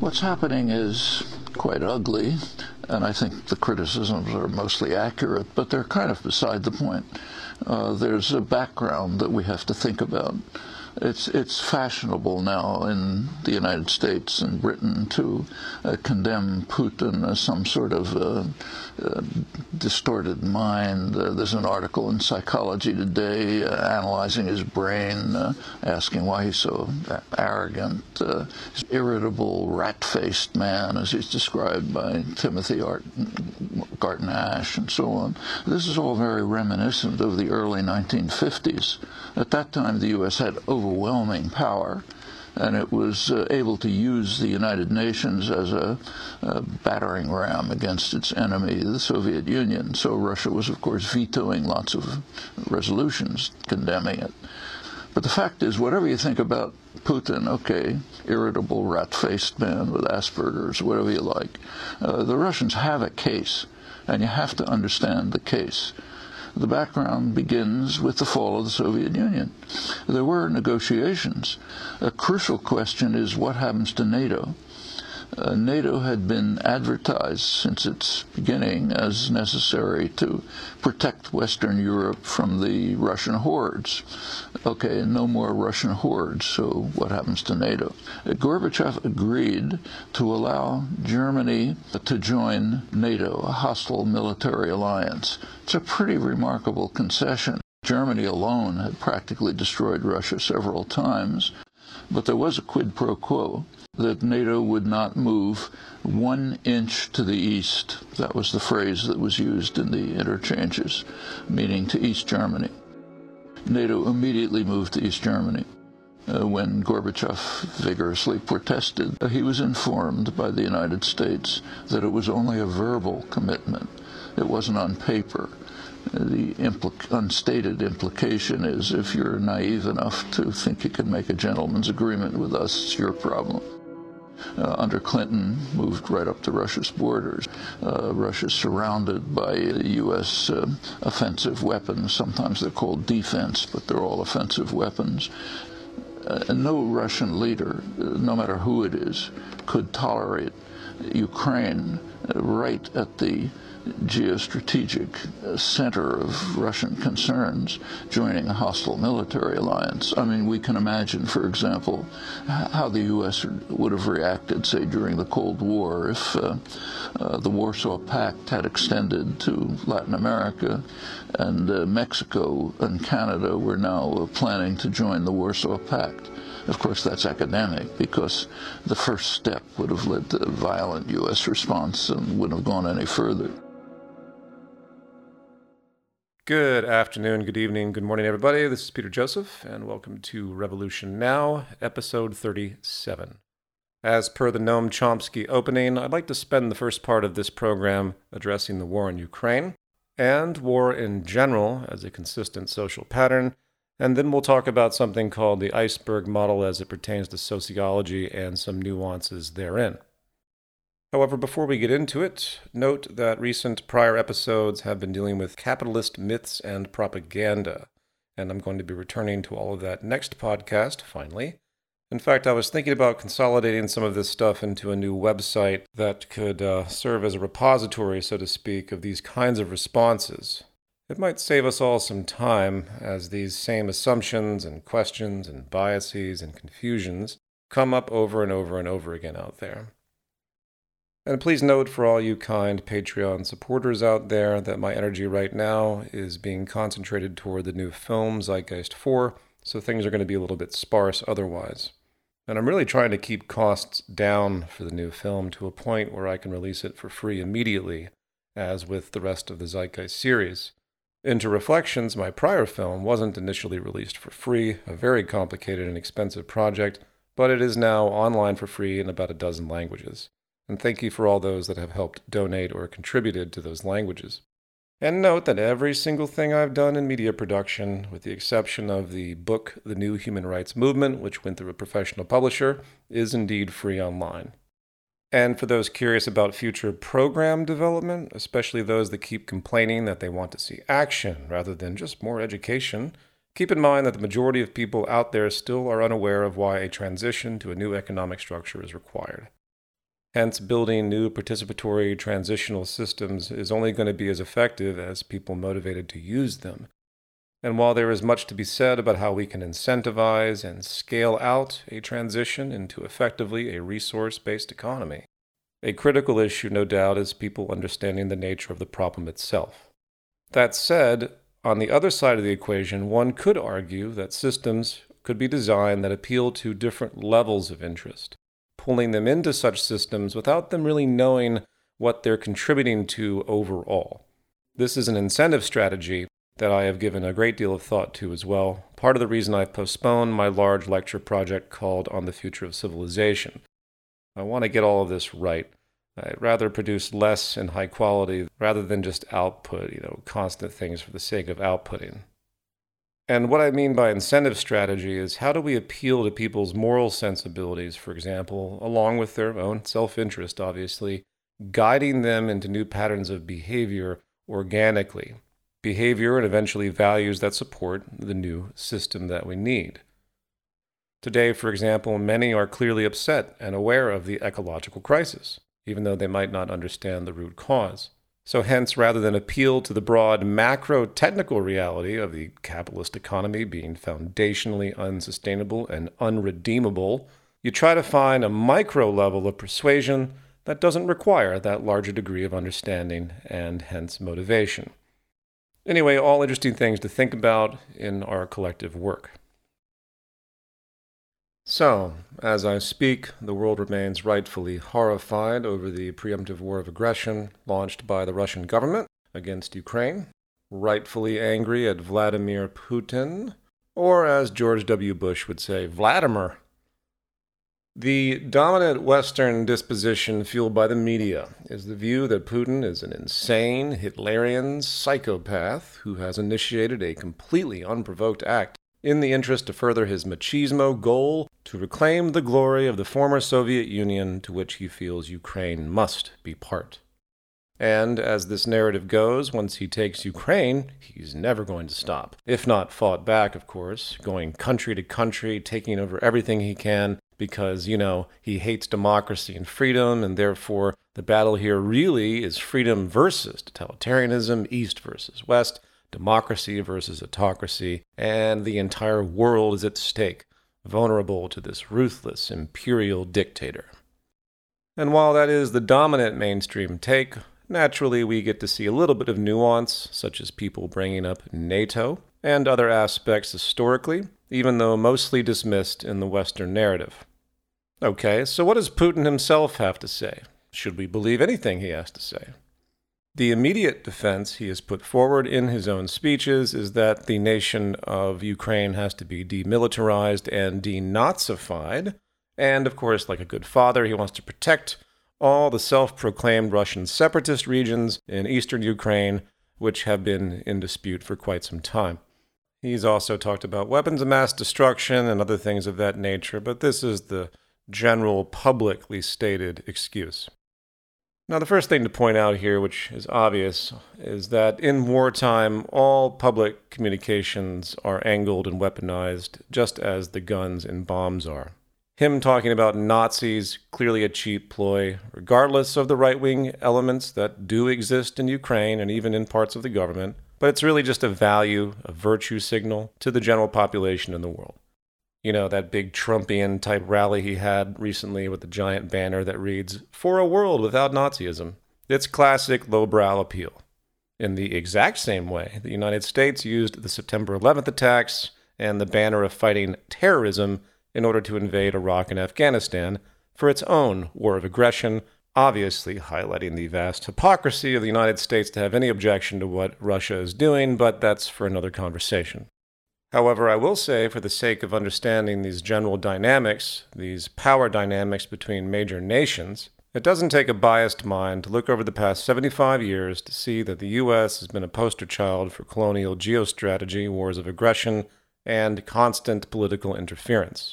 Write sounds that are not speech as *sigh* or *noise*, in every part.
What's happening is quite ugly, and I think the criticisms are mostly accurate, but they're kind of beside the point. Uh, there's a background that we have to think about it's it's fashionable now in the United States and Britain to uh, condemn Putin as some sort of uh, uh, distorted mind. Uh, there's an article in Psychology Today uh, analyzing his brain, uh, asking why he's so arrogant, irritable, rat-faced man, as he's described by Timothy Art- Garton Ash, and so on. This is all very reminiscent of the early 1950s. At that time, the U.S. had overwhelming power, and it was uh, able to use the United Nations as a, a, battering ram against its enemy, the Soviet Union. So Russia was, of course, vetoing lots of resolutions condemning it. But the fact is, whatever you think about Putin, okay, irritable, rat faced man with Asperger's, whatever you like, uh, the Russians have a case, and you have to understand the case. The background begins with the fall of the Soviet Union. There were negotiations. A crucial question is what happens to NATO? Uh, NATO had been advertised since its beginning as necessary to protect Western Europe from the Russian hordes. Okay, no more Russian hordes, so what happens to NATO? Uh, Gorbachev agreed to allow Germany to join NATO, a hostile military alliance. It's a pretty remarkable concession. Germany alone had practically destroyed Russia several times, but there was a quid pro quo that NATO would not move one inch to the east. That was the phrase that was used in the interchanges, meaning to East Germany. NATO immediately moved to East Germany. Uh, when Gorbachev vigorously protested, uh, he was informed by the United States that it was only a verbal commitment. It wasn't on paper. Uh, the unstated implication is if you're naive enough to think you can make a gentleman's agreement with us, it's your problem uh, under Clinton moved right up to Russia's borders. Uh, Russia's surrounded by U.S. Uh, offensive weapons. Sometimes they're called defense, but they're all offensive weapons. Uh, no Russian leader, uh, no matter who it is, could tolerate Ukraine uh, right at the geostrategic center of Russian concerns joining a hostile military alliance. I mean, we can imagine, for example, how the U.S. would have reacted, say, during the Cold War if uh, uh, the Warsaw Pact had extended to Latin America and uh, Mexico and Canada were now planning to join the Warsaw Pact. Of course, that's academic because the first step would have led to a violent U.S. response and wouldn't have gone any further. Good afternoon, good evening, good morning, everybody. This is Peter Joseph, and welcome to Revolution Now, episode 37. As per the Noam Chomsky opening, I'd like to spend the first part of this program addressing the war in Ukraine and war in general as a consistent social pattern, and then we'll talk about something called the iceberg model as it pertains to sociology and some nuances therein. However, before we get into it, note that recent prior episodes have been dealing with capitalist myths and propaganda, and I'm going to be returning to all of that next podcast, finally. In fact, I was thinking about consolidating some of this stuff into a new website that could uh, serve as a repository, so to speak, of these kinds of responses. It might save us all some time, as these same assumptions and questions and biases and confusions come up over and over and over again out there. And please note for all you kind Patreon supporters out there that my energy right now is being concentrated toward the new film Zeitgeist 4, so things are going to be a little bit sparse otherwise. And I'm really trying to keep costs down for the new film to a point where I can release it for free immediately, as with the rest of the Zeitgeist series. InterReflections, my prior film, wasn't initially released for free, a very complicated and expensive project, but it is now online for free in about a dozen languages and thank you for all those that have helped donate or contributed to those languages. And note that every single thing I've done in media production, with the exception of the book The New Human Rights Movement, which went through a professional publisher, is indeed free online. And for those curious about future program development, especially those that keep complaining that they want to see action rather than just more education, keep in mind that the majority of people out there still are unaware of why a transition to a new economic structure is required. Hence, building new participatory transitional systems is only going to be as effective as people motivated to use them. And while there is much to be said about how we can incentivize and scale out a transition into effectively a resource based economy, a critical issue, no doubt, is people understanding the nature of the problem itself. That said, on the other side of the equation, one could argue that systems could be designed that appeal to different levels of interest, pulling them into such systems without them really knowing what they're contributing to overall. This is an incentive strategy that I have given a great deal of thought to as well. Part of the reason I've postponed my large lecture project called On the Future of Civilization. I want to get all of this right. I'd rather produce less and high quality rather than just output, you know, constant things for the sake of outputting. And what I mean by incentive strategy is how do we appeal to people's moral sensibilities, for example, along with their own self interest, obviously, guiding them into new patterns of behavior organically, behavior and eventually values that support the new system that we need. Today, for example, many are clearly upset and aware of the ecological crisis even though they might not understand the root cause. So, hence, rather than appeal to the broad macro technical reality of the capitalist economy being foundationally unsustainable and unredeemable, you try to find a micro level of persuasion that doesn't require that larger degree of understanding and hence motivation. Anyway, all interesting things to think about in our collective work. So, as I speak, the world remains rightfully horrified over the preemptive war of aggression launched by the Russian government against Ukraine, rightfully angry at Vladimir Putin, or as George W. Bush would say, Vladimir. The dominant Western disposition fueled by the media is the view that Putin is an insane, Hitlerian psychopath who has initiated a completely unprovoked act in the interest to further his machismo goal to reclaim the glory of the former Soviet Union to which he feels Ukraine must be part. And as this narrative goes, once he takes Ukraine, he's never going to stop. If not fought back, of course, going country to country, taking over everything he can, because, you know, he hates democracy and freedom, and therefore the battle here really is freedom versus totalitarianism, East versus West democracy versus autocracy, and the entire world is at stake, vulnerable to this ruthless imperial dictator. And while that is the dominant mainstream take, naturally we get to see a little bit of nuance, such as people bringing up NATO and other aspects historically, even though mostly dismissed in the Western narrative. Okay, so what does Putin himself have to say? Should we believe anything he has to say? The immediate defense he has put forward in his own speeches is that the nation of Ukraine has to be demilitarized and denazified. And of course, like a good father, he wants to protect all the self proclaimed Russian separatist regions in eastern Ukraine, which have been in dispute for quite some time. He's also talked about weapons of mass destruction and other things of that nature, but this is the general publicly stated excuse. Now, the first thing to point out here, which is obvious, is that in wartime, all public communications are angled and weaponized, just as the guns and bombs are. Him talking about Nazis, clearly a cheap ploy, regardless of the right wing elements that do exist in Ukraine and even in parts of the government, but it's really just a value, a virtue signal to the general population in the world you know, that big Trumpian type rally he had recently with the giant banner that reads, For a World Without Nazism. It's classic lowbrow appeal. In the exact same way, the United States used the September 11th attacks and the banner of fighting terrorism in order to invade Iraq and Afghanistan for its own war of aggression, obviously highlighting the vast hypocrisy of the United States to have any objection to what Russia is doing, but that's for another conversation. However, I will say, for the sake of understanding these general dynamics, these power dynamics between major nations, it doesn't take a biased mind to look over the past 75 years to see that the U.S. has been a poster child for colonial geostrategy, wars of aggression, and constant political interference,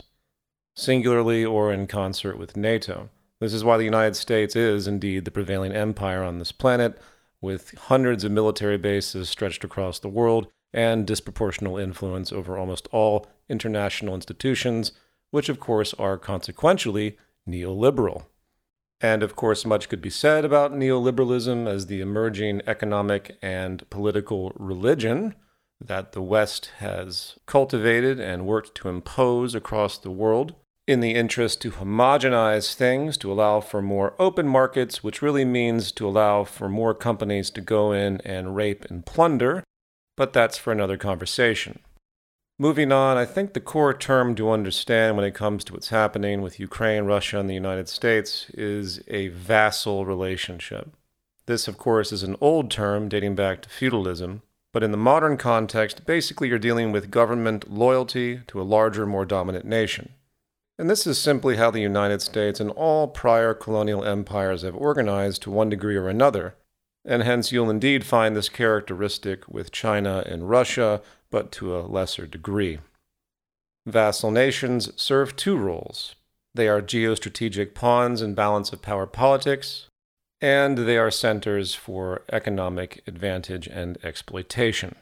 singularly or in concert with NATO. This is why the United States is indeed the prevailing empire on this planet, with hundreds of military bases stretched across the world and disproportional influence over almost all international institutions, which of course are consequentially neoliberal. And of course, much could be said about neoliberalism as the emerging economic and political religion that the West has cultivated and worked to impose across the world in the interest to homogenize things, to allow for more open markets, which really means to allow for more companies to go in and rape and plunder. But that's for another conversation. Moving on, I think the core term to understand when it comes to what's happening with Ukraine, Russia, and the United States is a vassal relationship. This, of course, is an old term dating back to feudalism, but in the modern context, basically you're dealing with government loyalty to a larger, more dominant nation. And this is simply how the United States and all prior colonial empires have organized to one degree or another, and hence you'll indeed find this characteristic with China and Russia, but to a lesser degree. Vassal nations serve two roles. They are geostrategic pawns in balance of power politics, and they are centers for economic advantage and exploitation.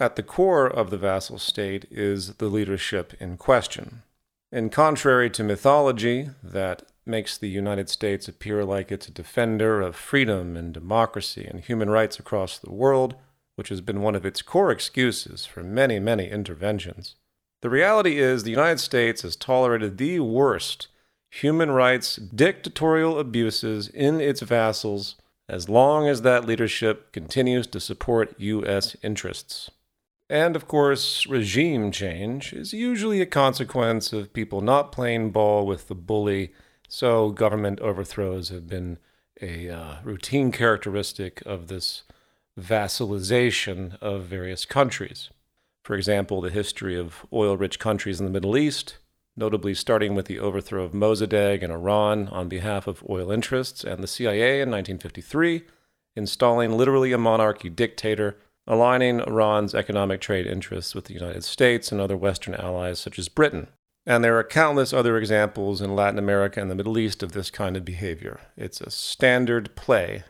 At the core of the vassal state is the leadership in question. And contrary to mythology that makes the United States appear like it's a defender of freedom and democracy and human rights across the world, which has been one of its core excuses for many, many interventions. The reality is the United States has tolerated the worst human rights dictatorial abuses in its vassals as long as that leadership continues to support U.S. interests. And of course, regime change is usually a consequence of people not playing ball with the bully, so government overthrows have been a uh, routine characteristic of this vassalization of various countries. For example, the history of oil rich countries in the Middle East, notably starting with the overthrow of Mossadegh in Iran on behalf of oil interests and the CIA in 1953, installing literally a monarchy dictator, aligning Iran's economic trade interests with the United States and other Western allies such as Britain. And there are countless other examples in Latin America and the Middle East of this kind of behavior. It's a standard play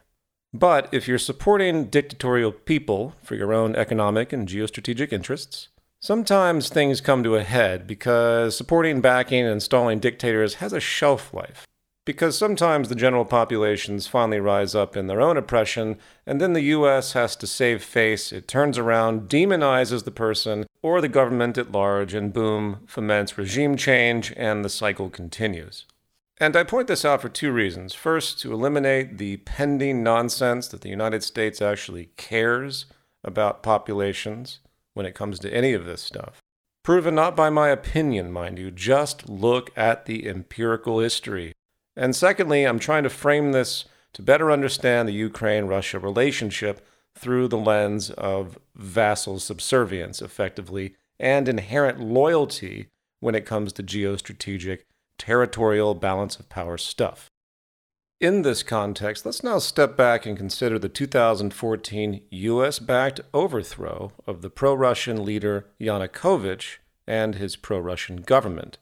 but if you're supporting dictatorial people for your own economic and geostrategic interests, sometimes things come to a head because supporting, backing, and installing dictators has a shelf life. Because sometimes the general populations finally rise up in their own oppression, and then the US has to save face. It turns around, demonizes the person or the government at large, and boom, foments regime change, and the cycle continues. And I point this out for two reasons. First, to eliminate the pending nonsense that the United States actually cares about populations when it comes to any of this stuff. Proven not by my opinion, mind you, just look at the empirical history. And secondly, I'm trying to frame this to better understand the Ukraine Russia relationship through the lens of vassal subservience, effectively, and inherent loyalty when it comes to geostrategic territorial balance of power stuff. In this context, let's now step back and consider the 2014 US backed overthrow of the pro Russian leader Yanukovych and his pro Russian government.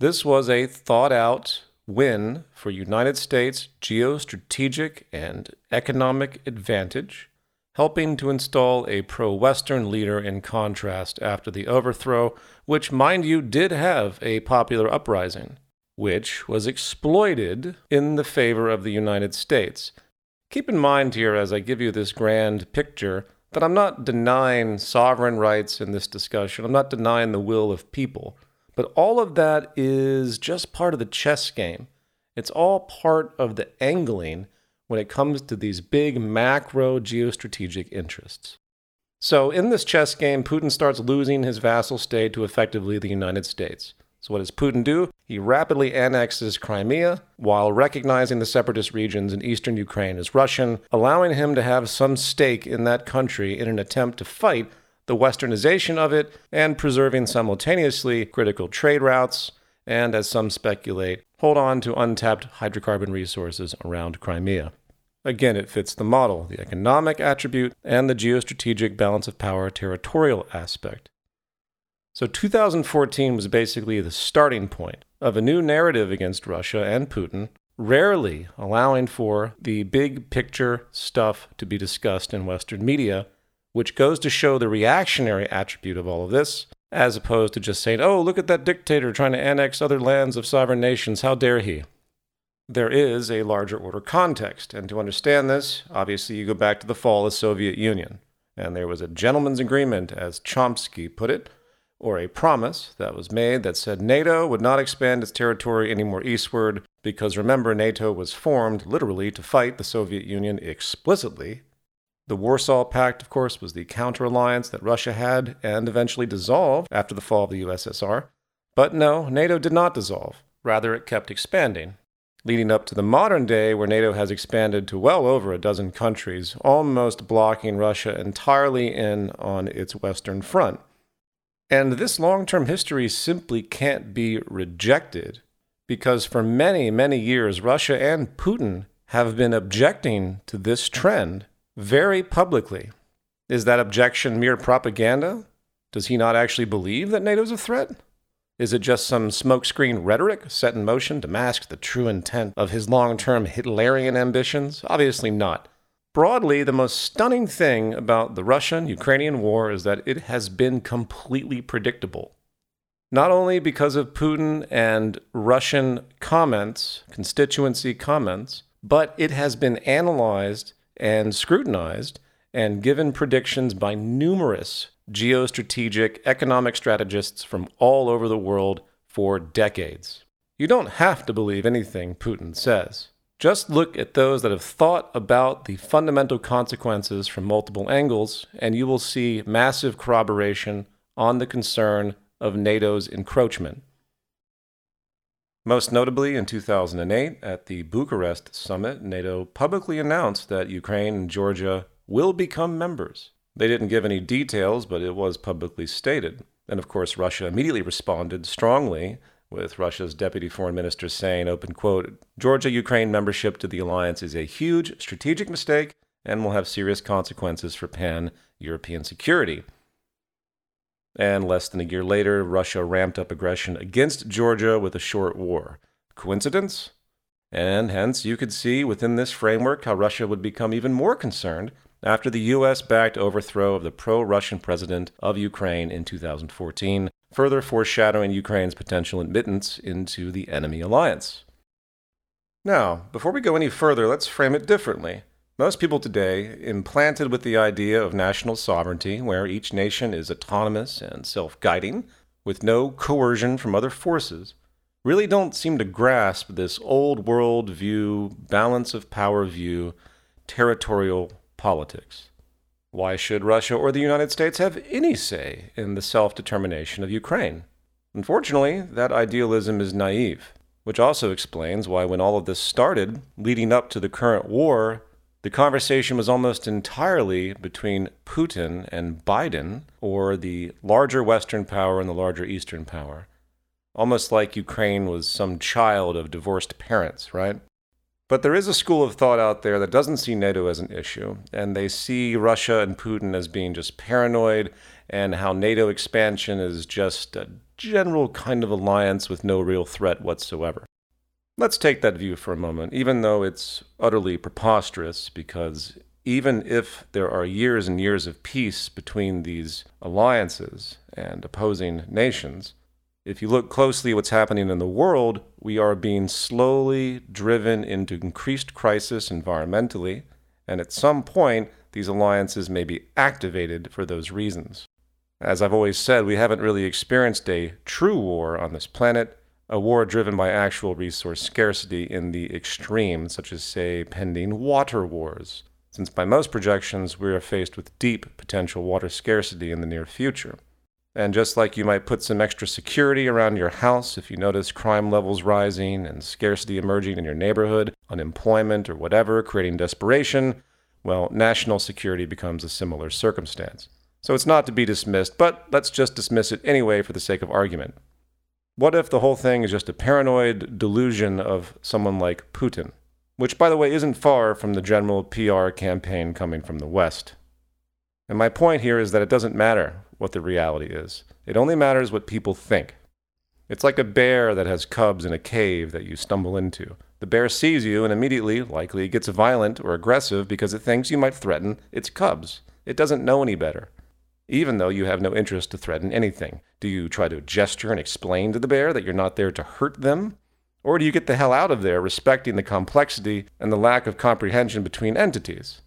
This was a thought out win for United States geostrategic and economic advantage, helping to install a pro Western leader in contrast after the overthrow, which, mind you, did have a popular uprising, which was exploited in the favor of the United States. Keep in mind here, as I give you this grand picture, that I'm not denying sovereign rights in this discussion. I'm not denying the will of people. But all of that is just part of the chess game. It's all part of the angling when it comes to these big macro geostrategic interests. So, in this chess game, Putin starts losing his vassal state to effectively the United States. So, what does Putin do? He rapidly annexes Crimea while recognizing the separatist regions in eastern Ukraine as Russian, allowing him to have some stake in that country in an attempt to fight the westernization of it and preserving simultaneously critical trade routes and, as some speculate, hold on to untapped hydrocarbon resources around Crimea. Again, it fits the model, the economic attribute, and the geostrategic balance of power territorial aspect. So 2014 was basically the starting point of a new narrative against Russia and Putin, rarely allowing for the big picture stuff to be discussed in Western media which goes to show the reactionary attribute of all of this, as opposed to just saying, oh, look at that dictator trying to annex other lands of sovereign nations, how dare he? There is a larger order context, and to understand this, obviously you go back to the fall of the Soviet Union, and there was a gentleman's agreement, as Chomsky put it, or a promise that was made that said NATO would not expand its territory any more eastward, because remember, NATO was formed literally to fight the Soviet Union explicitly the Warsaw Pact, of course, was the counter alliance that Russia had and eventually dissolved after the fall of the USSR. But no, NATO did not dissolve. Rather, it kept expanding, leading up to the modern day where NATO has expanded to well over a dozen countries, almost blocking Russia entirely in on its western front. And this long term history simply can't be rejected because for many, many years, Russia and Putin have been objecting to this trend very publicly. Is that objection mere propaganda? Does he not actually believe that NATO's a threat? Is it just some smokescreen rhetoric set in motion to mask the true intent of his long term Hitlerian ambitions? Obviously not. Broadly, the most stunning thing about the Russian Ukrainian war is that it has been completely predictable. Not only because of Putin and Russian comments, constituency comments, but it has been analyzed and scrutinized and given predictions by numerous geostrategic economic strategists from all over the world for decades. You don't have to believe anything Putin says. Just look at those that have thought about the fundamental consequences from multiple angles, and you will see massive corroboration on the concern of NATO's encroachment. Most notably, in 2008, at the Bucharest summit, NATO publicly announced that Ukraine and Georgia will become members. They didn't give any details, but it was publicly stated. And of course, Russia immediately responded strongly, with Russia's deputy foreign minister saying, open quote, Georgia Ukraine membership to the alliance is a huge strategic mistake and will have serious consequences for pan European security. And less than a year later, Russia ramped up aggression against Georgia with a short war. Coincidence? And hence, you could see within this framework how Russia would become even more concerned after the US backed overthrow of the pro Russian president of Ukraine in 2014, further foreshadowing Ukraine's potential admittance into the enemy alliance. Now, before we go any further, let's frame it differently. Most people today, implanted with the idea of national sovereignty, where each nation is autonomous and self guiding, with no coercion from other forces, really don't seem to grasp this old world view, balance of power view, territorial politics. Why should Russia or the United States have any say in the self determination of Ukraine? Unfortunately, that idealism is naive, which also explains why, when all of this started, leading up to the current war, the conversation was almost entirely between Putin and Biden, or the larger Western power and the larger Eastern power. Almost like Ukraine was some child of divorced parents, right? But there is a school of thought out there that doesn't see NATO as an issue, and they see Russia and Putin as being just paranoid, and how NATO expansion is just a general kind of alliance with no real threat whatsoever. Let's take that view for a moment, even though it's utterly preposterous, because even if there are years and years of peace between these alliances and opposing nations, if you look closely at what's happening in the world, we are being slowly driven into increased crisis environmentally, and at some point, these alliances may be activated for those reasons. As I've always said, we haven't really experienced a true war on this planet, a war driven by actual resource scarcity in the extreme, such as, say, pending water wars, since by most projections we are faced with deep potential water scarcity in the near future. And just like you might put some extra security around your house if you notice crime levels rising and scarcity emerging in your neighborhood, unemployment or whatever, creating desperation, well, national security becomes a similar circumstance. So it's not to be dismissed, but let's just dismiss it anyway for the sake of argument. What if the whole thing is just a paranoid delusion of someone like Putin? Which, by the way, isn't far from the general PR campaign coming from the West. And my point here is that it doesn't matter what the reality is, it only matters what people think. It's like a bear that has cubs in a cave that you stumble into. The bear sees you and immediately, likely, gets violent or aggressive because it thinks you might threaten its cubs. It doesn't know any better. Even though you have no interest to threaten anything, do you try to gesture and explain to the bear that you're not there to hurt them? Or do you get the hell out of there respecting the complexity and the lack of comprehension between entities?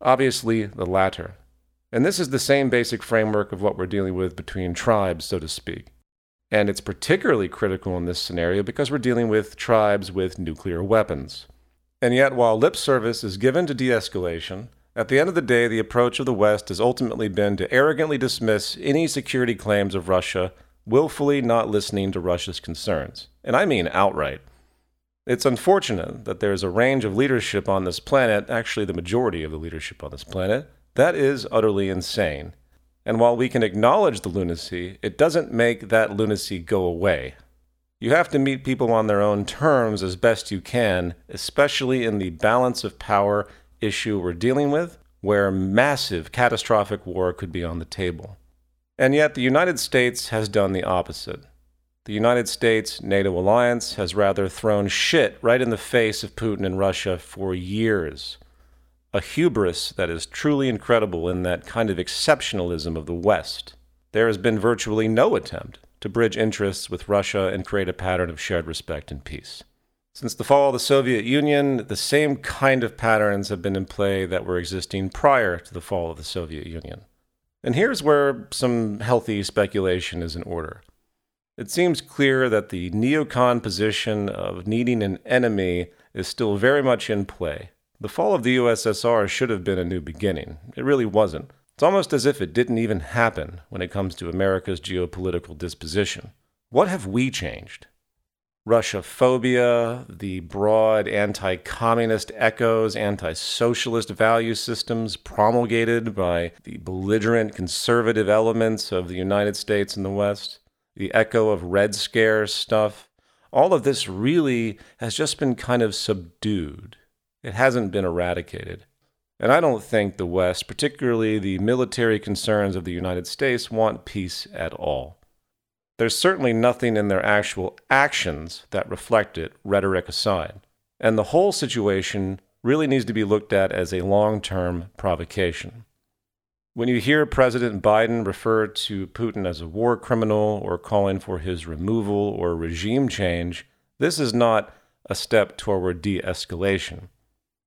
Obviously, the latter. And this is the same basic framework of what we're dealing with between tribes, so to speak. And it's particularly critical in this scenario because we're dealing with tribes with nuclear weapons. And yet, while lip service is given to de escalation, at the end of the day, the approach of the West has ultimately been to arrogantly dismiss any security claims of Russia, willfully not listening to Russia's concerns. And I mean outright. It's unfortunate that there is a range of leadership on this planet, actually, the majority of the leadership on this planet, that is utterly insane. And while we can acknowledge the lunacy, it doesn't make that lunacy go away. You have to meet people on their own terms as best you can, especially in the balance of power issue we're dealing with, where massive catastrophic war could be on the table. And yet, the United States has done the opposite. The United States NATO alliance has rather thrown shit right in the face of Putin and Russia for years. A hubris that is truly incredible in that kind of exceptionalism of the West. There has been virtually no attempt to bridge interests with Russia and create a pattern of shared respect and peace. Since the fall of the Soviet Union, the same kind of patterns have been in play that were existing prior to the fall of the Soviet Union. And here's where some healthy speculation is in order. It seems clear that the neocon position of needing an enemy is still very much in play. The fall of the USSR should have been a new beginning. It really wasn't. It's almost as if it didn't even happen when it comes to America's geopolitical disposition. What have we changed? Russia phobia, the broad anti communist echoes, anti socialist value systems promulgated by the belligerent conservative elements of the United States and the West, the echo of Red Scare stuff, all of this really has just been kind of subdued. It hasn't been eradicated. And I don't think the West, particularly the military concerns of the United States, want peace at all. There's certainly nothing in their actual actions that reflect it, rhetoric aside. And the whole situation really needs to be looked at as a long term provocation. When you hear President Biden refer to Putin as a war criminal or calling for his removal or regime change, this is not a step toward de escalation.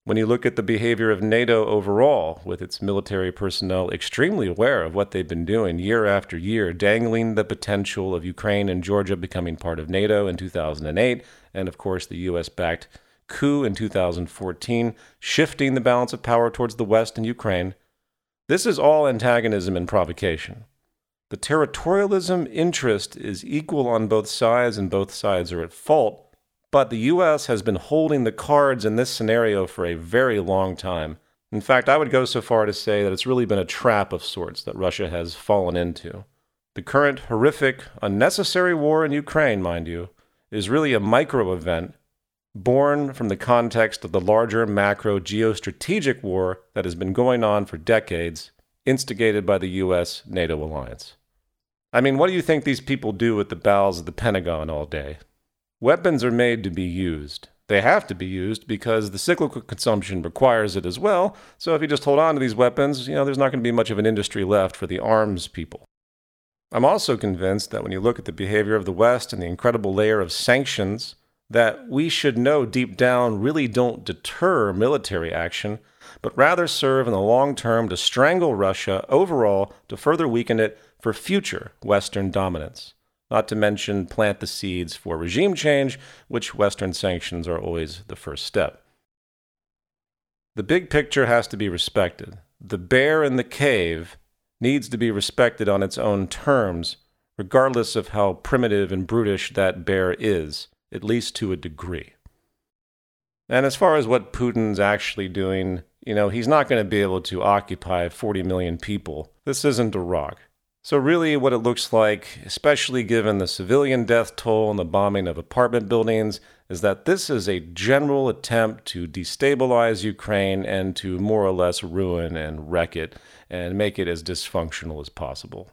When you look at the behavior of NATO overall, with its military personnel extremely aware of what they've been doing year after year, dangling the potential of Ukraine and Georgia becoming part of NATO in 2008, and of course the US backed coup in 2014, shifting the balance of power towards the West and Ukraine, this is all antagonism and provocation. The territorialism interest is equal on both sides, and both sides are at fault but the U.S. has been holding the cards in this scenario for a very long time. In fact, I would go so far to say that it's really been a trap of sorts that Russia has fallen into. The current horrific, unnecessary war in Ukraine, mind you, is really a micro event born from the context of the larger macro geostrategic war that has been going on for decades, instigated by the US NATO alliance. I mean, what do you think these people do at the bowels of the Pentagon all day? Weapons are made to be used. They have to be used because the cyclical consumption requires it as well. So if you just hold on to these weapons, you know, there's not going to be much of an industry left for the arms people. I'm also convinced that when you look at the behavior of the West and the incredible layer of sanctions that we should know deep down really don't deter military action, but rather serve in the long term to strangle Russia overall to further weaken it for future Western dominance not to mention plant the seeds for regime change, which Western sanctions are always the first step. The big picture has to be respected. The bear in the cave needs to be respected on its own terms, regardless of how primitive and brutish that bear is, at least to a degree. And as far as what Putin's actually doing, you know, he's not going to be able to occupy 40 million people. This isn't Iraq. So, really, what it looks like, especially given the civilian death toll and the bombing of apartment buildings, is that this is a general attempt to destabilize Ukraine and to more or less ruin and wreck it and make it as dysfunctional as possible.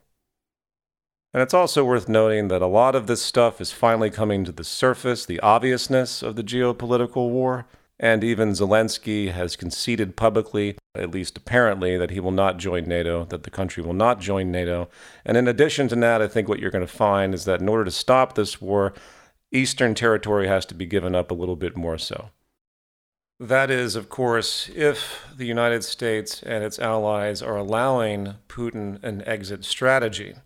And it's also worth noting that a lot of this stuff is finally coming to the surface, the obviousness of the geopolitical war. And even Zelensky has conceded publicly, at least apparently, that he will not join NATO, that the country will not join NATO. And in addition to that, I think what you're going to find is that in order to stop this war, Eastern territory has to be given up a little bit more so. That is, of course, if the United States and its allies are allowing Putin an exit strategy,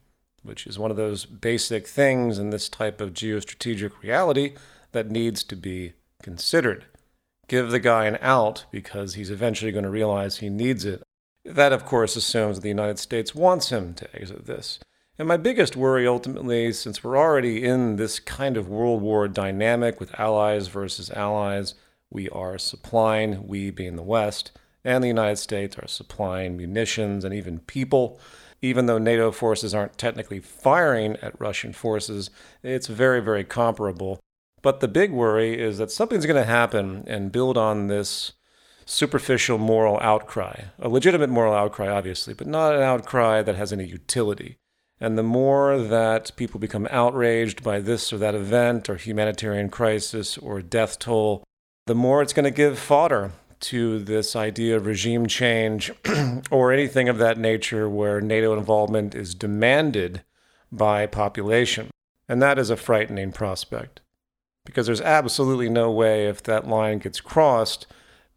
which is one of those basic things in this type of geostrategic reality that needs to be considered. Give the guy an out because he's eventually going to realize he needs it. That, of course, assumes that the United States wants him to exit this. And my biggest worry ultimately, since we're already in this kind of World War dynamic with allies versus allies, we are supplying, we being the West, and the United States are supplying munitions and even people. Even though NATO forces aren't technically firing at Russian forces, it's very, very comparable. But the big worry is that something's going to happen and build on this superficial moral outcry. A legitimate moral outcry, obviously, but not an outcry that has any utility. And the more that people become outraged by this or that event or humanitarian crisis or death toll, the more it's going to give fodder to this idea of regime change *clears throat* or anything of that nature where NATO involvement is demanded by population. And that is a frightening prospect because there's absolutely no way if that line gets crossed,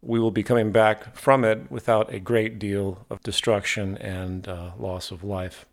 we will be coming back from it without a great deal of destruction and uh, loss of life.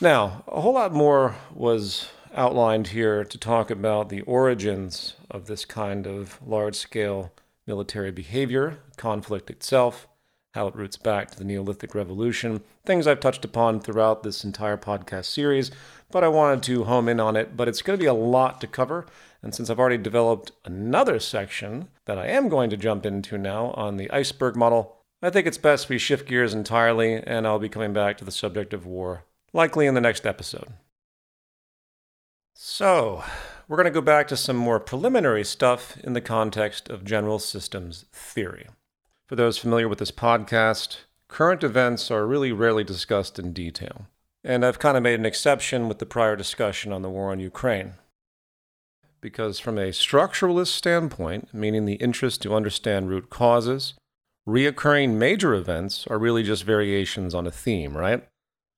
Now, a whole lot more was outlined here to talk about the origins of this kind of large scale military behavior, conflict itself, how it roots back to the Neolithic Revolution, things I've touched upon throughout this entire podcast series, but I wanted to home in on it. But it's going to be a lot to cover. And since I've already developed another section that I am going to jump into now on the iceberg model, I think it's best we shift gears entirely, and I'll be coming back to the subject of war, likely in the next episode. So, we're going to go back to some more preliminary stuff in the context of general systems theory. For those familiar with this podcast, current events are really rarely discussed in detail. And I've kind of made an exception with the prior discussion on the war on Ukraine. Because, from a structuralist standpoint, meaning the interest to understand root causes, reoccurring major events are really just variations on a theme, right?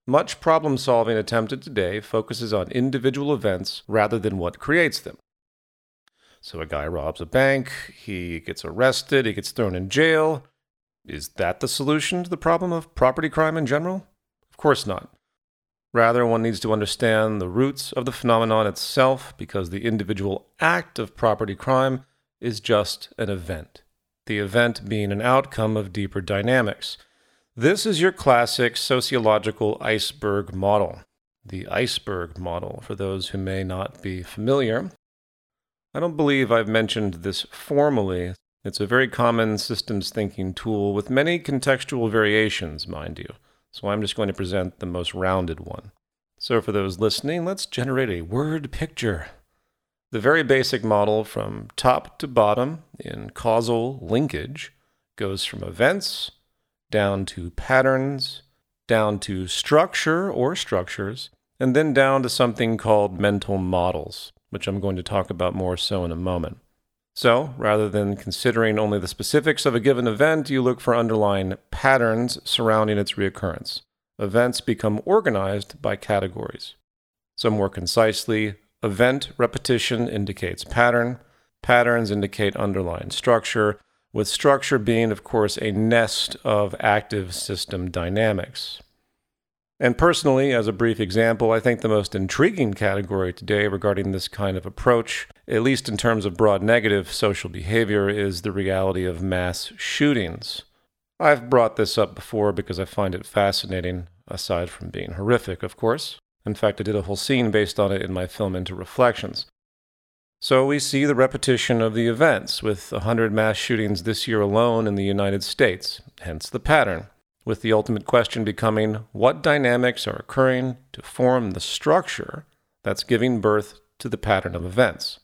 Much problem solving attempted today focuses on individual events rather than what creates them. So a guy robs a bank, he gets arrested, he gets thrown in jail. Is that the solution to the problem of property crime in general? Of course not. Rather, one needs to understand the roots of the phenomenon itself because the individual act of property crime is just an event, the event being an outcome of deeper dynamics. This is your classic sociological iceberg model. The iceberg model, for those who may not be familiar. I don't believe I've mentioned this formally. It's a very common systems thinking tool with many contextual variations, mind you. So I'm just going to present the most rounded one. So for those listening, let's generate a word picture. The very basic model from top to bottom in causal linkage goes from events down to patterns, down to structure or structures, and then down to something called mental models, which I'm going to talk about more so in a moment. So, rather than considering only the specifics of a given event, you look for underlying patterns surrounding its reoccurrence. Events become organized by categories. So, more concisely, event repetition indicates pattern, patterns indicate underlying structure, with structure being, of course, a nest of active system dynamics. And personally, as a brief example, I think the most intriguing category today regarding this kind of approach, at least in terms of broad negative social behavior, is the reality of mass shootings. I've brought this up before because I find it fascinating, aside from being horrific, of course. In fact, I did a whole scene based on it in my film InterReflections. So we see the repetition of the events, with 100 mass shootings this year alone in the United States, hence the pattern, with the ultimate question becoming what dynamics are occurring to form the structure that's giving birth to the pattern of events.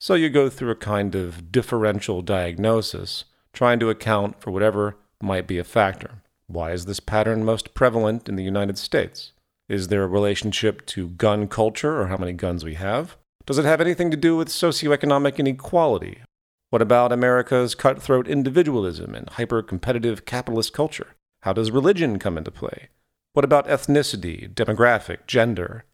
So you go through a kind of differential diagnosis, trying to account for whatever might be a factor. Why is this pattern most prevalent in the United States? Is there a relationship to gun culture or how many guns we have? Does it have anything to do with socioeconomic inequality? What about America's cutthroat individualism and hyper competitive capitalist culture? How does religion come into play? What about ethnicity, demographic, gender?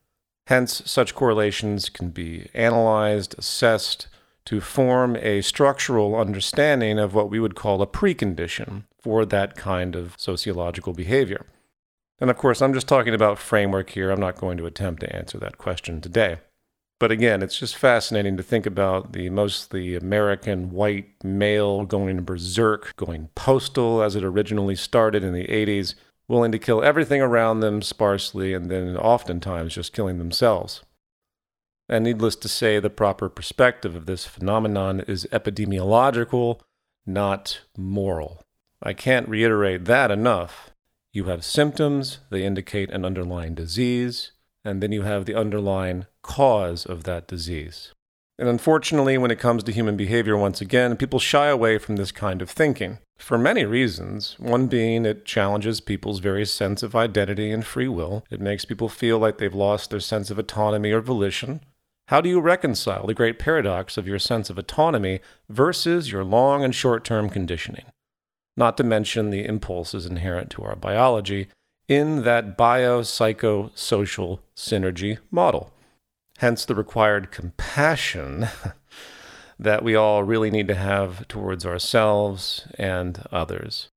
Hence, such correlations can be analyzed, assessed, to form a structural understanding of what we would call a precondition for that kind of sociological behavior. And of course, I'm just talking about framework here. I'm not going to attempt to answer that question today. But again, it's just fascinating to think about the mostly American white male going berserk, going postal as it originally started in the 80s, willing to kill everything around them sparsely and then oftentimes just killing themselves. And needless to say, the proper perspective of this phenomenon is epidemiological, not moral. I can't reiterate that enough. You have symptoms, they indicate an underlying disease, and then you have the underlying cause of that disease. And unfortunately, when it comes to human behavior, once again, people shy away from this kind of thinking for many reasons. One being it challenges people's very sense of identity and free will. It makes people feel like they've lost their sense of autonomy or volition. How do you reconcile the great paradox of your sense of autonomy versus your long and short term conditioning? Not to mention the impulses inherent to our biology in that biopsychosocial synergy model. Hence the required compassion *laughs* that we all really need to have towards ourselves and others.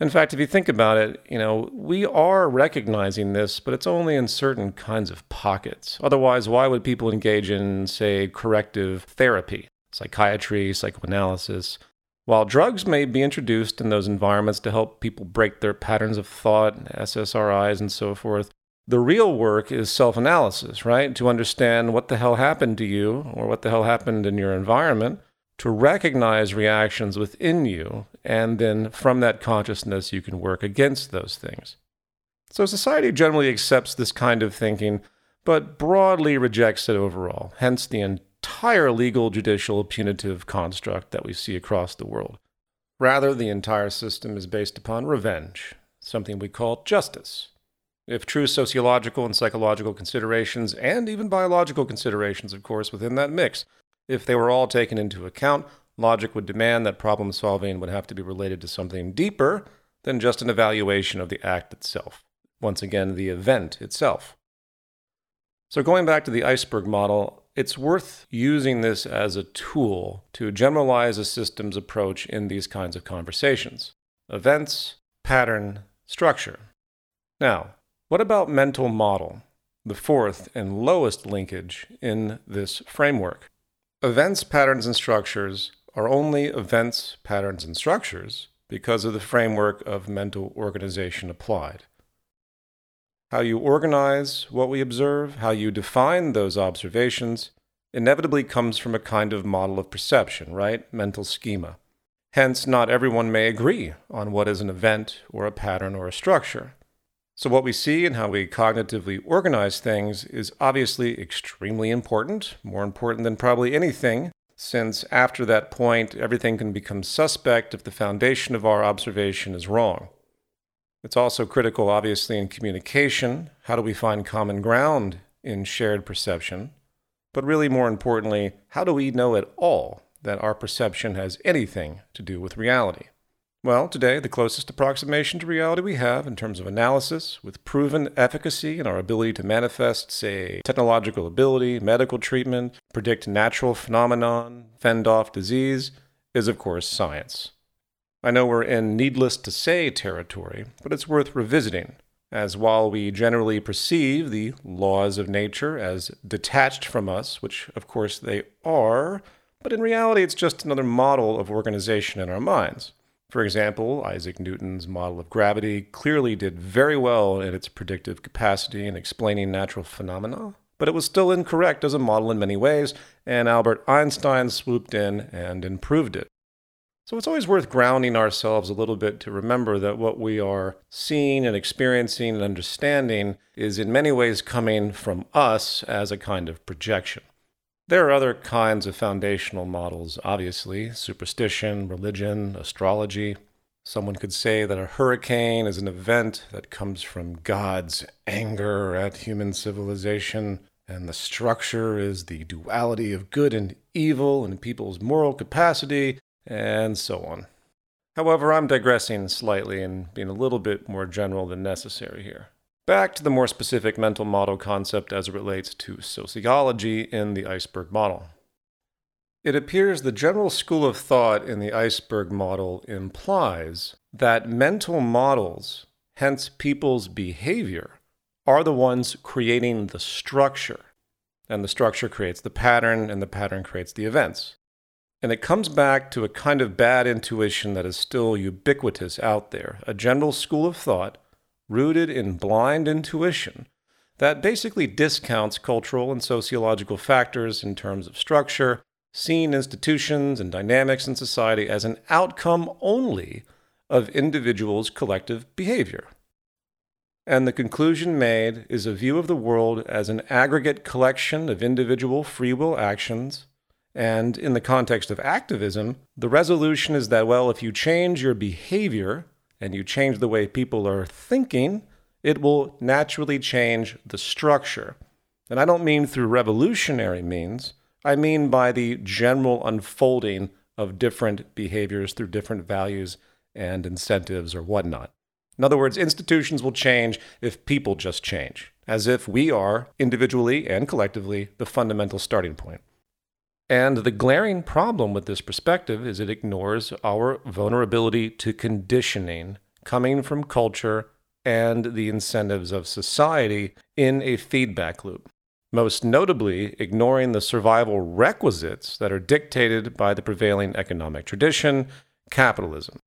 In fact, if you think about it, you know, we are recognizing this, but it's only in certain kinds of pockets. Otherwise, why would people engage in, say, corrective therapy, psychiatry, psychoanalysis, while drugs may be introduced in those environments to help people break their patterns of thought, SSRIs, and so forth, the real work is self analysis, right? To understand what the hell happened to you or what the hell happened in your environment, to recognize reactions within you, and then from that consciousness, you can work against those things. So society generally accepts this kind of thinking, but broadly rejects it overall, hence the entire legal, judicial, punitive construct that we see across the world. Rather, the entire system is based upon revenge, something we call justice. If true sociological and psychological considerations, and even biological considerations, of course, within that mix, if they were all taken into account, logic would demand that problem solving would have to be related to something deeper than just an evaluation of the act itself. Once again, the event itself. So, going back to the iceberg model, it's worth using this as a tool to generalize a systems approach in these kinds of conversations events, pattern, structure. Now, what about mental model, the fourth and lowest linkage in this framework? Events, patterns, and structures are only events, patterns, and structures because of the framework of mental organization applied. How you organize what we observe, how you define those observations, inevitably comes from a kind of model of perception, right? Mental schema. Hence, not everyone may agree on what is an event or a pattern or a structure. So, what we see and how we cognitively organize things is obviously extremely important, more important than probably anything, since after that point, everything can become suspect if the foundation of our observation is wrong. It's also critical, obviously, in communication. How do we find common ground in shared perception? But really, more importantly, how do we know at all that our perception has anything to do with reality? Well, today, the closest approximation to reality we have in terms of analysis, with proven efficacy in our ability to manifest, say, technological ability, medical treatment, predict natural phenomenon, fend off disease, is of course science. I know we're in needless to say territory, but it's worth revisiting, as while we generally perceive the laws of nature as detached from us, which of course they are, but in reality it's just another model of organization in our minds. For example, Isaac Newton's model of gravity clearly did very well in its predictive capacity in explaining natural phenomena, but it was still incorrect as a model in many ways, and Albert Einstein swooped in and improved it. So it's always worth grounding ourselves a little bit to remember that what we are seeing and experiencing and understanding is in many ways coming from us as a kind of projection. There are other kinds of foundational models, obviously superstition, religion, astrology. Someone could say that a hurricane is an event that comes from God's anger at human civilization. and the structure is the duality of good and evil and people's moral capacity, and so on. However, I'm digressing slightly and being a little bit more general than necessary here. Back to the more specific mental model concept as it relates to sociology in the iceberg model. It appears the general school of thought in the iceberg model implies that mental models, hence people's behavior, are the ones creating the structure. And the structure creates the pattern, and the pattern creates the events. And it comes back to a kind of bad intuition that is still ubiquitous out there, a general school of thought rooted in blind intuition that basically discounts cultural and sociological factors in terms of structure, seeing institutions and dynamics in society as an outcome only of individuals' collective behavior. And the conclusion made is a view of the world as an aggregate collection of individual free will actions. And in the context of activism, the resolution is that, well, if you change your behavior and you change the way people are thinking, it will naturally change the structure. And I don't mean through revolutionary means, I mean by the general unfolding of different behaviors through different values and incentives or whatnot. In other words, institutions will change if people just change, as if we are, individually and collectively, the fundamental starting point. And the glaring problem with this perspective is it ignores our vulnerability to conditioning coming from culture and the incentives of society in a feedback loop. Most notably, ignoring the survival requisites that are dictated by the prevailing economic tradition, capitalism.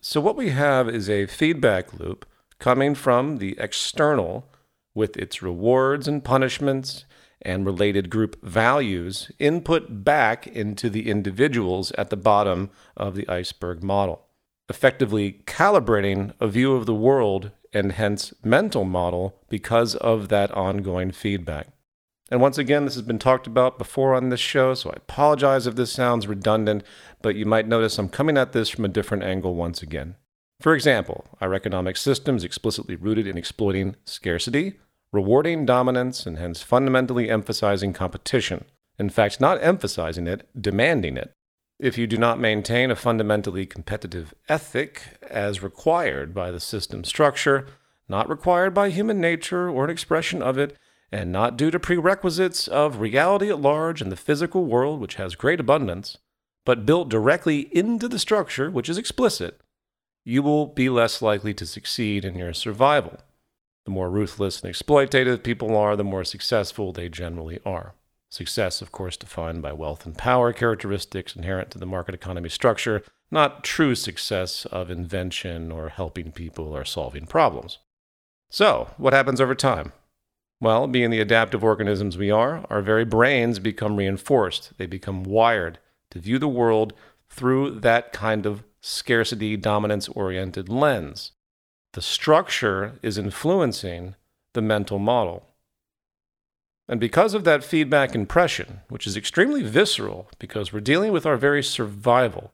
So, what we have is a feedback loop coming from the external with its rewards and punishments and related group values input back into the individuals at the bottom of the iceberg model, effectively calibrating a view of the world and hence mental model because of that ongoing feedback. And once again, this has been talked about before on this show, so I apologize if this sounds redundant, but you might notice I'm coming at this from a different angle once again. For example, our economic system is explicitly rooted in exploiting scarcity, rewarding dominance, and hence fundamentally emphasizing competition. In fact, not emphasizing it, demanding it. If you do not maintain a fundamentally competitive ethic as required by the system structure, not required by human nature or an expression of it, and not due to prerequisites of reality at large and the physical world, which has great abundance, but built directly into the structure, which is explicit, you will be less likely to succeed in your survival. The more ruthless and exploitative people are, the more successful they generally are. Success, of course, defined by wealth and power characteristics inherent to the market economy structure, not true success of invention or helping people or solving problems. So, what happens over time? Well, being the adaptive organisms we are, our very brains become reinforced. They become wired to view the world through that kind of scarcity dominance oriented lens. The structure is influencing the mental model. And because of that feedback impression, which is extremely visceral because we're dealing with our very survival,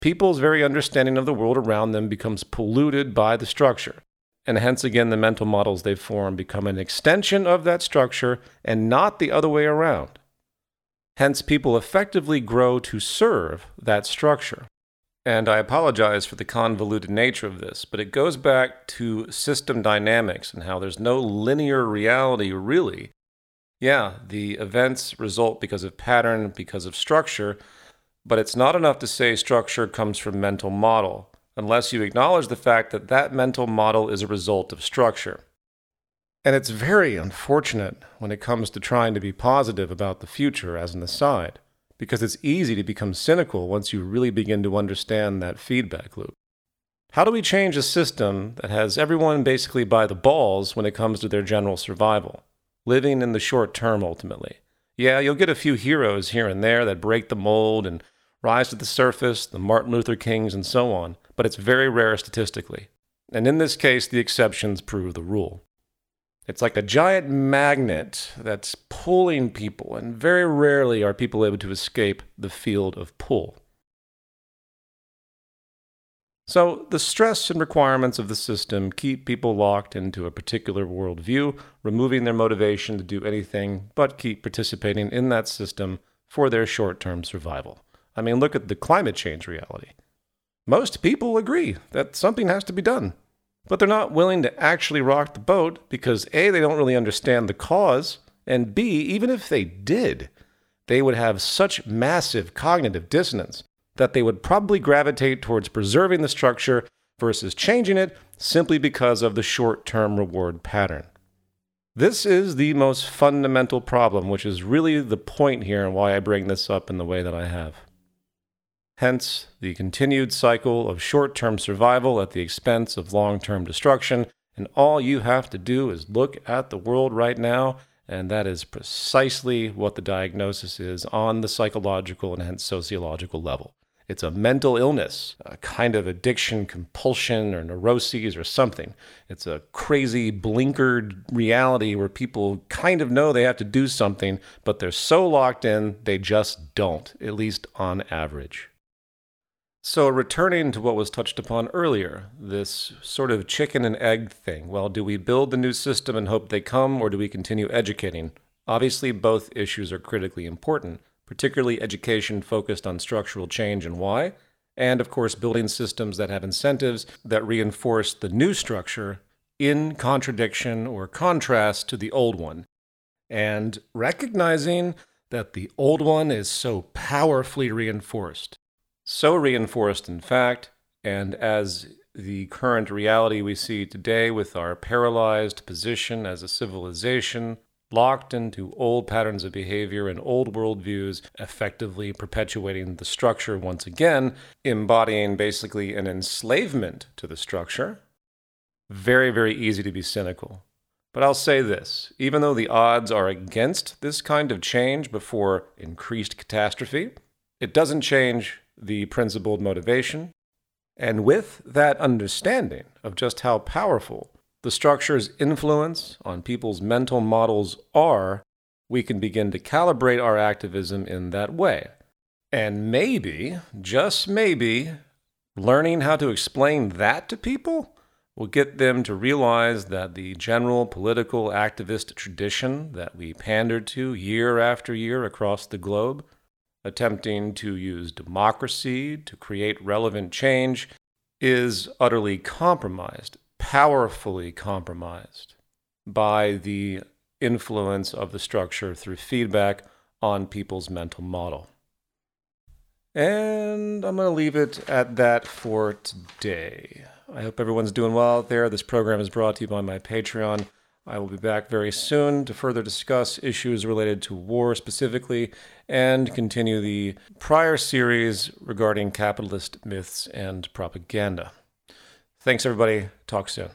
people's very understanding of the world around them becomes polluted by the structure. And hence, again, the mental models they form become an extension of that structure and not the other way around. Hence, people effectively grow to serve that structure. And I apologize for the convoluted nature of this, but it goes back to system dynamics and how there's no linear reality, really. Yeah, the events result because of pattern, because of structure, but it's not enough to say structure comes from mental model unless you acknowledge the fact that that mental model is a result of structure. And it's very unfortunate when it comes to trying to be positive about the future as an aside, because it's easy to become cynical once you really begin to understand that feedback loop. How do we change a system that has everyone basically by the balls when it comes to their general survival, living in the short term ultimately? Yeah, you'll get a few heroes here and there that break the mold and rise to the surface, the Martin Luther Kings and so on but it's very rare statistically. And in this case, the exceptions prove the rule. It's like a giant magnet that's pulling people, and very rarely are people able to escape the field of pull. So, the stress and requirements of the system keep people locked into a particular worldview, removing their motivation to do anything but keep participating in that system for their short term survival. I mean, look at the climate change reality. Most people agree that something has to be done, but they're not willing to actually rock the boat because A, they don't really understand the cause, and B, even if they did, they would have such massive cognitive dissonance that they would probably gravitate towards preserving the structure versus changing it simply because of the short term reward pattern. This is the most fundamental problem, which is really the point here and why I bring this up in the way that I have. Hence, the continued cycle of short term survival at the expense of long term destruction, and all you have to do is look at the world right now, and that is precisely what the diagnosis is on the psychological and hence sociological level. It's a mental illness, a kind of addiction, compulsion, or neuroses, or something. It's a crazy, blinkered reality where people kind of know they have to do something, but they're so locked in, they just don't, at least on average. So, returning to what was touched upon earlier, this sort of chicken and egg thing. Well, do we build the new system and hope they come, or do we continue educating? Obviously, both issues are critically important particularly education focused on structural change and why, and of course, building systems that have incentives that reinforce the new structure in contradiction or contrast to the old one, and recognizing that the old one is so powerfully reinforced. So reinforced, in fact, and as the current reality we see today with our paralyzed position as a civilization, locked into old patterns of behavior and old worldviews, effectively perpetuating the structure once again, embodying basically an enslavement to the structure. Very, very easy to be cynical. But I'll say this even though the odds are against this kind of change before increased catastrophe, it doesn't change the principled motivation. And with that understanding of just how powerful the structure's influence on people's mental models are, we can begin to calibrate our activism in that way. And maybe, just maybe, learning how to explain that to people will get them to realize that the general political activist tradition that we pander to year after year across the globe, attempting to use democracy to create relevant change, is utterly compromised powerfully compromised by the influence of the structure through feedback on people's mental model. And I'm going to leave it at that for today. I hope everyone's doing well out there. This program is brought to you by my Patreon. I will be back very soon to further discuss issues related to war specifically and continue the prior series regarding capitalist myths and propaganda. Thanks, everybody. Talk soon.